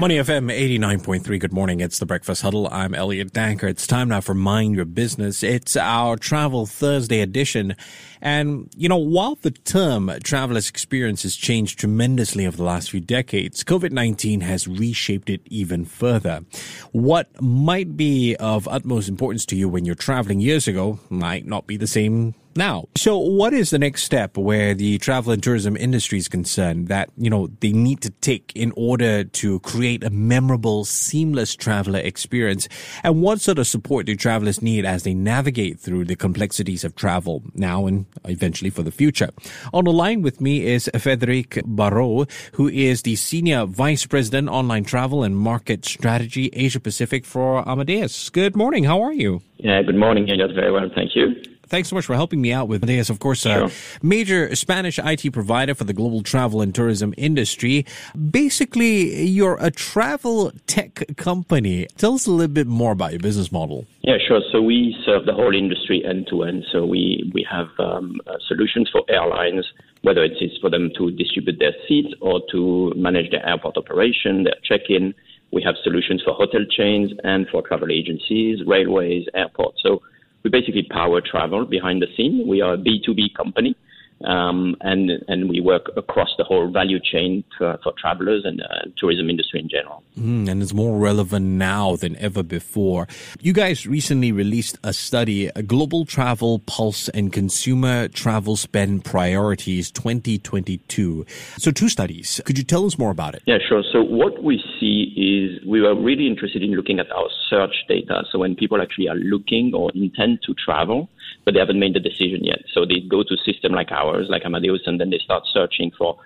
Money FM 89.3. Good morning. It's the Breakfast Huddle. I'm Elliot Danker. It's time now for Mind Your Business. It's our Travel Thursday edition. And, you know, while the term traveler's experience has changed tremendously over the last few decades, COVID-19 has reshaped it even further. What might be of utmost importance to you when you're traveling years ago might not be the same now. So what is the next step where the travel and tourism industry is concerned that, you know, they need to take in order to create a memorable, seamless traveler experience? And what sort of support do travelers need as they navigate through the complexities of travel now and eventually for the future? On the line with me is Frederic Barou, who is the Senior Vice President, Online Travel and Market Strategy, Asia Pacific for Amadeus. Good morning. How are you? Yeah, good morning, You're Very well. Thank you. Thanks so much for helping me out with this. Of course, a sure. major Spanish IT provider for the global travel and tourism industry. Basically, you're a travel tech company. Tell us a little bit more about your business model. Yeah, sure. So we serve the whole industry end to end. So we, we have um, uh, solutions for airlines, whether it is for them to distribute their seats or to manage their airport operation, their check-in. We have solutions for hotel chains and for travel agencies, railways, airports. So we basically power travel behind the scene. We are a B2B company. Um, and and we work across the whole value chain for, for travelers and uh, tourism industry in general. Mm, and it's more relevant now than ever before. You guys recently released a study, a Global Travel Pulse and Consumer Travel Spend Priorities 2022. So two studies. Could you tell us more about it? Yeah, sure. So what we see is we were really interested in looking at our search data. So when people actually are looking or intend to travel, but they haven't made the decision yet. So they go to a system like ours, like Amadeus, and then they start searching for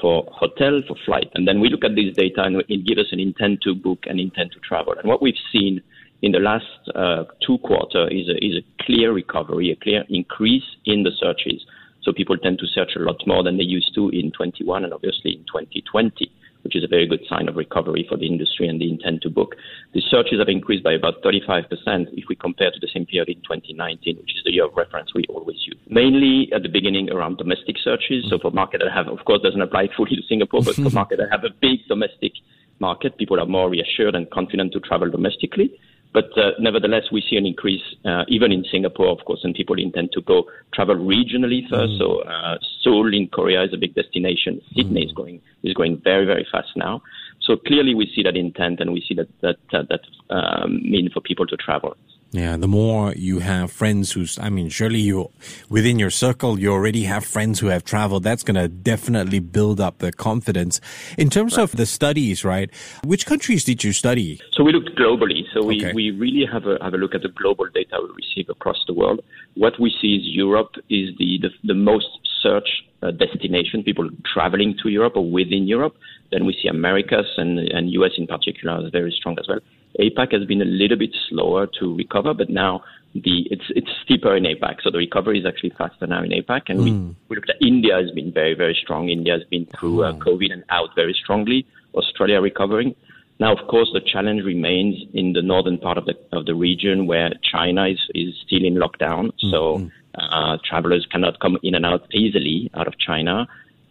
for hotel, for flight. And then we look at this data and it gives us an intent to book and intent to travel. And what we've seen in the last uh, two quarters is a, is a clear recovery, a clear increase in the searches. So people tend to search a lot more than they used to in 21 and obviously in 2020 which is a very good sign of recovery for the industry and the intent to book. The searches have increased by about 35% if we compare to the same period in 2019, which is the year of reference we always use. Mainly at the beginning around domestic searches. So for markets that have, of course, doesn't apply fully to Singapore, but for markets that have a big domestic market, people are more reassured and confident to travel domestically. But uh, nevertheless, we see an increase uh, even in Singapore, of course, and people intend to go travel regionally first. Mm. So uh, Seoul in Korea is a big destination. Sydney mm. is going is going very very fast now. So clearly, we see that intent, and we see that that uh, that um, mean for people to travel. Yeah, the more you have friends who's, I mean, surely you, within your circle, you already have friends who have traveled. That's going to definitely build up the confidence. In terms right. of the studies, right? Which countries did you study? So we looked globally. So we, okay. we really have a, have a look at the global data we receive across the world. What we see is Europe is the, the, the most search uh, destination, people traveling to Europe or within Europe. Then we see Americas and, and US in particular is very strong as well. APAC has been a little bit slower to recover, but now the it's it's steeper in APAC. So the recovery is actually faster now in APAC. And mm. we, hmm. we looked at India has been very, very strong. India has been through uh, COVID and out very strongly. Australia recovering. Now, of course, the challenge remains in the northern part of the of the region where China is, is still in lockdown. Mm. So hmm. uh, travelers cannot come in and out easily out of China.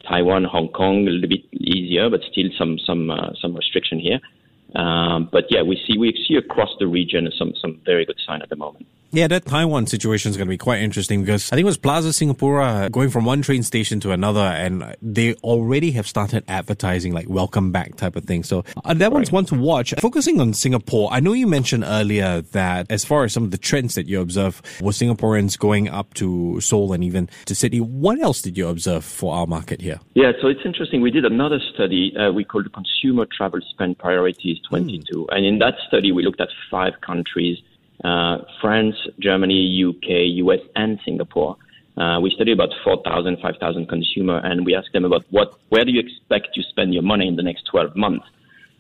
Taiwan, Hong Kong, a little bit easier, but still some some uh, some restriction here. Um, but yeah, we see we see across the region some some very good sign at the moment. Yeah, that Taiwan situation is going to be quite interesting because I think it was Plaza Singapura going from one train station to another, and they already have started advertising like welcome back type of thing. So uh, that right. one's one to watch. Focusing on Singapore, I know you mentioned earlier that as far as some of the trends that you observe was Singaporeans going up to Seoul and even to Sydney. What else did you observe for our market here? Yeah, so it's interesting. We did another study uh, we called the Consumer Travel Spend Priorities 22, mm. and in that study we looked at five countries uh, France, Germany, UK, US, and Singapore. Uh, we studied about 4,000, 5,000 consumer, and we asked them about what, where do you expect to spend your money in the next 12 months?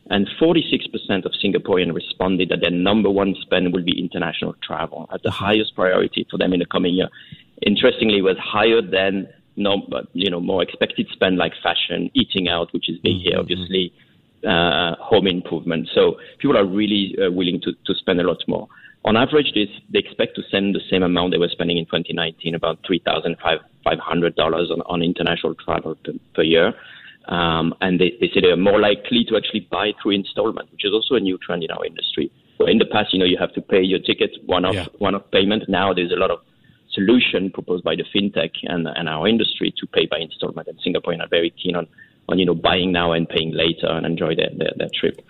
And 46% of Singaporeans responded that their number one spend will be international travel as the highest priority for them in the coming year. Interestingly, it was higher than no, you know, more expected spend like fashion, eating out, which is big here, mm-hmm. obviously, uh, home improvement. So people are really uh, willing to, to spend a lot more. On average, they, they expect to send the same amount they were spending in 2019, about $3,500 on, on international travel per, per year. Um, and they, they say they're more likely to actually buy through installment, which is also a new trend in our industry. Where in the past, you know, you have to pay your ticket one-off, yeah. one-off payment. Now there's a lot of solution proposed by the fintech and, and our industry to pay by installment. And Singaporeans are very keen on, on you know, buying now and paying later and enjoy their, their, their trip.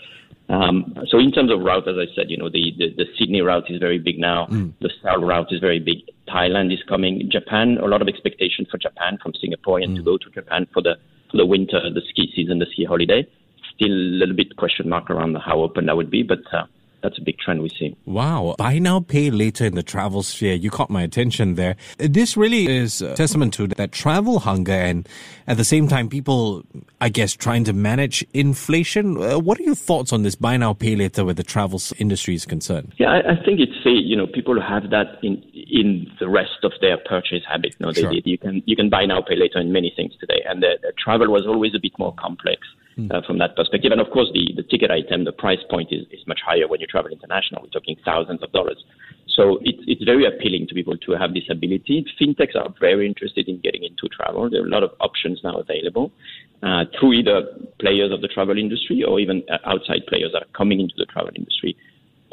Um, so in terms of route, as I said, you know, the, the, the Sydney route is very big now. Mm. The Seoul route is very big. Thailand is coming. Japan, a lot of expectation for Japan from Singaporean mm. to go to Japan for the for the winter, the ski season, the ski holiday. Still a little bit question mark around how open that would be, but uh, that's a big trend we see. Wow. Buy now, pay later in the travel sphere. You caught my attention there. This really is a testament to that travel hunger and at the same time, people, I guess, trying to manage inflation. Uh, what are your thoughts on this buy now, pay later where the travel industry is concerned? Yeah, I, I think it's, you know, people have that in, in the rest of their purchase habit. You, know, they, sure. you can, you can buy now, pay later in many things today. And the, the travel was always a bit more complex. Hmm. uh, from that perspective. And of course, the, the ticket item, the price point is, is much higher when you travel international. We're talking thousands of dollars. So it's, it's very appealing to people to have this ability. Fintechs are very interested in getting into travel. There are a lot of options now available uh, through either players of the travel industry or even uh, outside players that are coming into the travel industry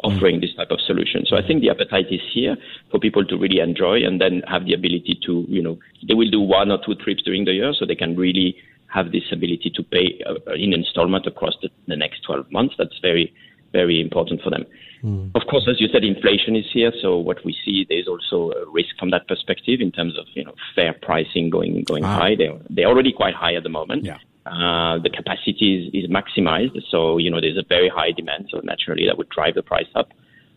offering this type of solution. So I think the appetite is here for people to really enjoy and then have the ability to, you know, they will do one or two trips during the year so they can really have this ability to pay uh, in installment across the, the, next 12 months. That's very, very important for them. Mm. Of course, as you said, inflation is here. So what we see, there's also a risk from that perspective in terms of you know fare pricing going going ah. high. They're they're already quite high at the moment. Yeah. Uh, the capacity is, is maximized, so you know there's a very high demand. So naturally, that would drive the price up.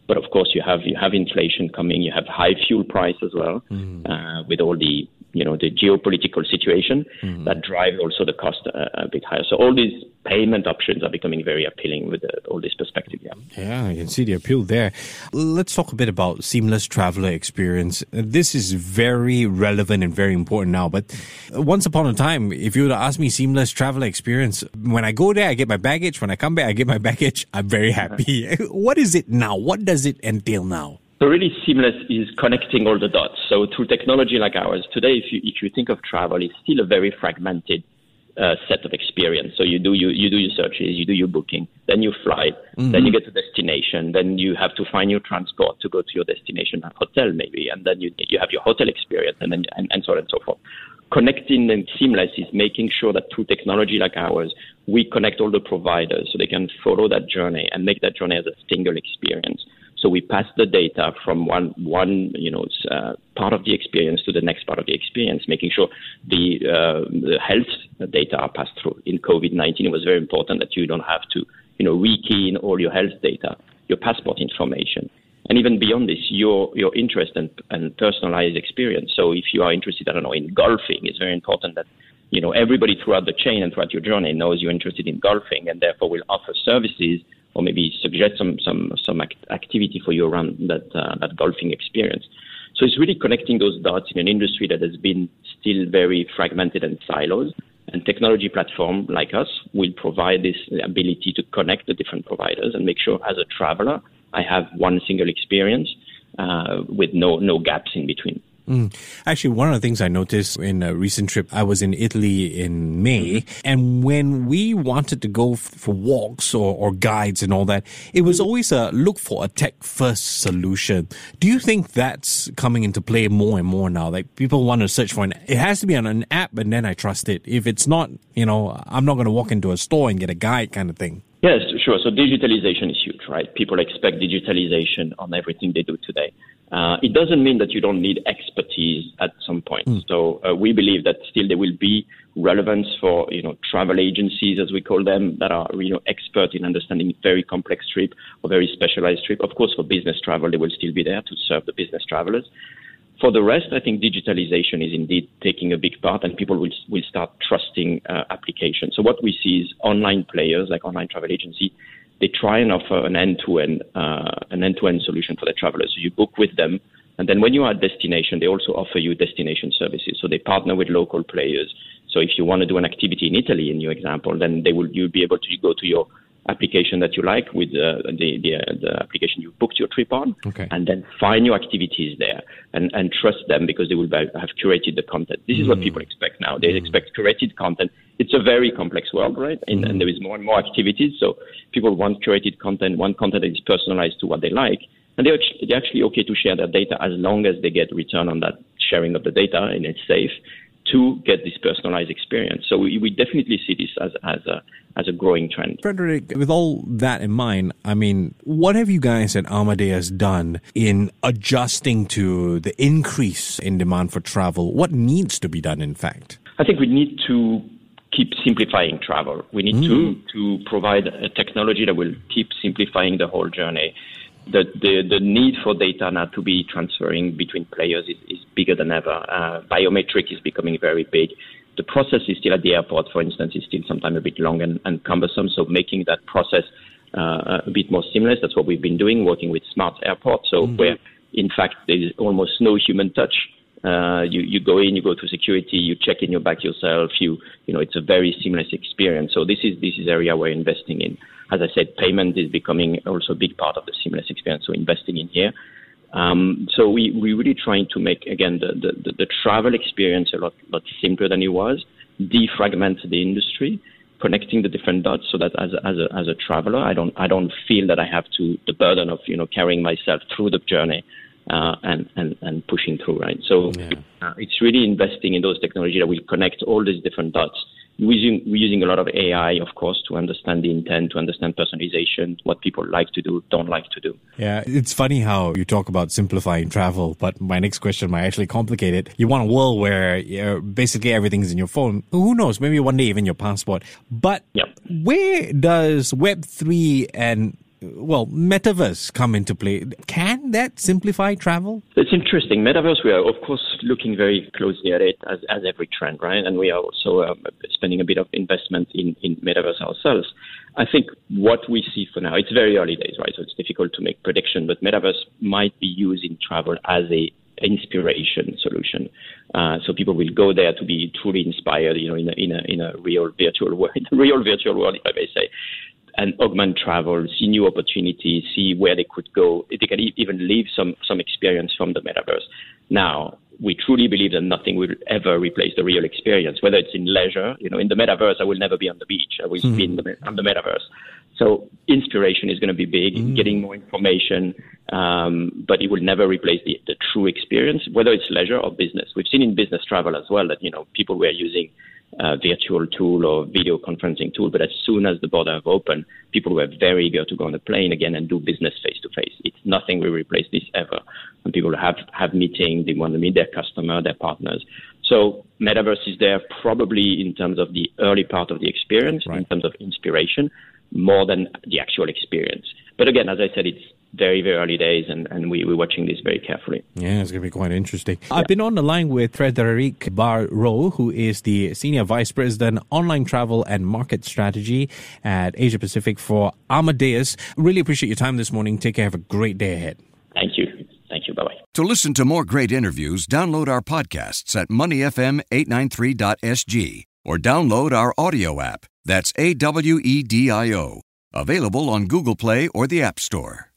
But of course, you have you have inflation coming. You have high fuel price as well, mm. uh, with all the you know the geopolitical situation mm-hmm. that drive also the cost a, a, bit higher. So all these payment options are becoming very appealing with the, all this perspective. Yeah, yeah, I can see the appeal there. Let's talk a bit about seamless traveler experience. This is very relevant and very important now. But once upon a time, if you were to ask me seamless traveler experience, when I go there, I get my baggage. When I come back, I get my baggage. I'm very happy. Uh-huh. what is it now? What does it entail now? So really seamless is connecting all the dots. So through technology like ours, today, if you, if you think of travel, it's still a very fragmented uh, set of experience. So you do you, you do your searches, you do your booking, then you fly, mm-hmm. then you get to destination, then you have to find your transport to go to your destination, hotel maybe, and then you you have your hotel experience, and then and, and so on and so forth. Connecting and seamless is making sure that through technology like ours, we connect all the providers so they can follow that journey and make that journey as a single experience. So we pass the data from one one you know uh, part of the experience to the next part of the experience, making sure the uh, the health data are passed through. In COVID-19, it was very important that you don't have to you know rekey in all your health data, your passport information. And even beyond this, your your interest and, and personalized experience. So if you are interested, I don't know, in golfing, it's very important that you know everybody throughout the chain and throughout your journey knows you're interested in golfing, and therefore will offer services or maybe suggest some some some act- activity for you around that uh, that golfing experience. So it's really connecting those dots in an industry that has been still very fragmented and silos. And technology platform like us will provide this ability to connect the different providers and make sure as a traveler I have one single experience uh, with no no gaps in between. Mm. Actually, one of the things I noticed in a recent trip, I was in Italy in May, mm-hmm. and when we wanted to go f- for walks or, or guides and all that, it was always a look for a tech first solution. Do you think that's coming into play more and more now? Like people want to search for an, it has to be on an app and then I trust it. If it's not, you know, I'm not going to walk into a store and get a guide kind of thing. Yes, sure. So digitalization is huge, right? People expect digitalization on everything they do today. Uh, it doesn't mean that you don't need expertise at some point. Mm. So uh, we believe that still there will be relevance for you know travel agencies, as we call them, that are you know expert in understanding very complex trip or very specialized trip. Of course, for business travel, they will still be there to serve the business travelers. For the rest, I think digitalization is indeed taking a big part, and people will will start trusting uh, applications. So what we see is online players like online travel agency they try and offer an end-to-end uh, an end-to-end solution for the travelers. So you book with them, and then when you are at destination, they also offer you destination services. So they partner with local players, So if you want to do an activity in Italy, in your example, then they will you'll be able to go to your application that you like with uh, the, the, uh, the application you booked your trip on, Okay. and then find your activities there and, and trust them because they will be, have curated the content. This is what people expect now. They expect curated content. It's a very complex world, right? And, and there is more and more activities. So people want curated content, want content that is personalized to what they like. And they're actually, they're actually okay to share their data as long as they get return on that sharing of the data and it's safe to get this personalized experience. So we, we definitely see this as, as, a, as a growing trend. Frederick, with all that in mind, I mean, what have you guys at Amadeus done in adjusting to the increase in demand for travel? What needs to be done, in fact? I think we need to keep simplifying travel. We need to, mm. to provide a technology that will keep simplifying the whole journey. The, the, the need for data now to be transferring between players is bigger than ever. Uh, biometric is becoming very big. The process is still at the airport, for instance, is still sometimes a bit long and, and cumbersome. So making that process uh, a bit more seamless, that's what we've been doing, working with smart airports. So where, in fact, there is almost no human touch. Uh, you, you go in, you go to security, you check in your bag yourself. You, you know, it's a very seamless experience. So this is this is area we're investing in. As I said, payment is becoming also a big part of the seamless experience. So investing in here. Um, so we we really trying to make again the, the, the, travel experience a lot lot simpler than it was, defragment the industry, connecting the different dots so that as a, as a as a traveler, I don't I don't feel that I have to the burden of you know carrying myself through the journey uh, and, and and pushing through right. So uh, it's really investing in those technology that will connect all these different dots. We're using, we're using a lot of AI, of course, to understand the intent, to understand personalization, what people like to do, don't like to do. Yeah, it's funny how you talk about simplifying travel, but my next question might actually complicate it. You want a world where basically everything's in your phone. Who knows? Maybe one day even your passport. But Yep. where does Web3 and well, metaverse come into play? Can that simplify travel? It's interesting. Metaverse, we are of course looking very closely at it as, as every trend, right? And we are also um, spending a bit of investment in, in Metaverse ourselves. I think what we see for now, it's very early days, right? So it's difficult to make prediction, but Metaverse might be used in travel as a inspiration solution. Uh, so people will go there to be truly inspired, you know, in a, in a, in a real virtual world, in a real virtual world, if I may say and augment travel, see new opportunities, see where they could go. They can even leave some, some experience from the metaverse. Now, we truly believe that nothing will ever replace the real experience, whether it's in leisure, you know, in the metaverse, I will never be on the beach. I will be in the, on the metaverse. So inspiration is going to be big, getting more information, um, but it will never replace the, the true experience, whether it's leisure or business. We've seen in business travel as well that, you know, people were using uh, virtual tool or video conferencing tool. But as soon as the border have opened, people were very eager to go on the plane again and do business face to face. It's nothing will replace this ever. And people have have meetings, they want to meet their customer, their partners. So metaverse is there probably in terms of the early part of the experience, in terms of inspiration, more than the actual experience. But again, as I said, it's very, very early days, and, and we, we're watching this very carefully. Yeah, it's going to be quite interesting. I've been on the line with Frederic Barou, who is the Senior Vice President, Online Travel and Market Strategy at Asia Pacific for Amadeus. Really appreciate your time this morning. Take care. Have a great day ahead. Thank you. Thank you. Bye bye. To listen to more great interviews, download our podcasts at moneyfm893.sg or download our audio app. That's A W E D I O. Available on Google Play or the App Store.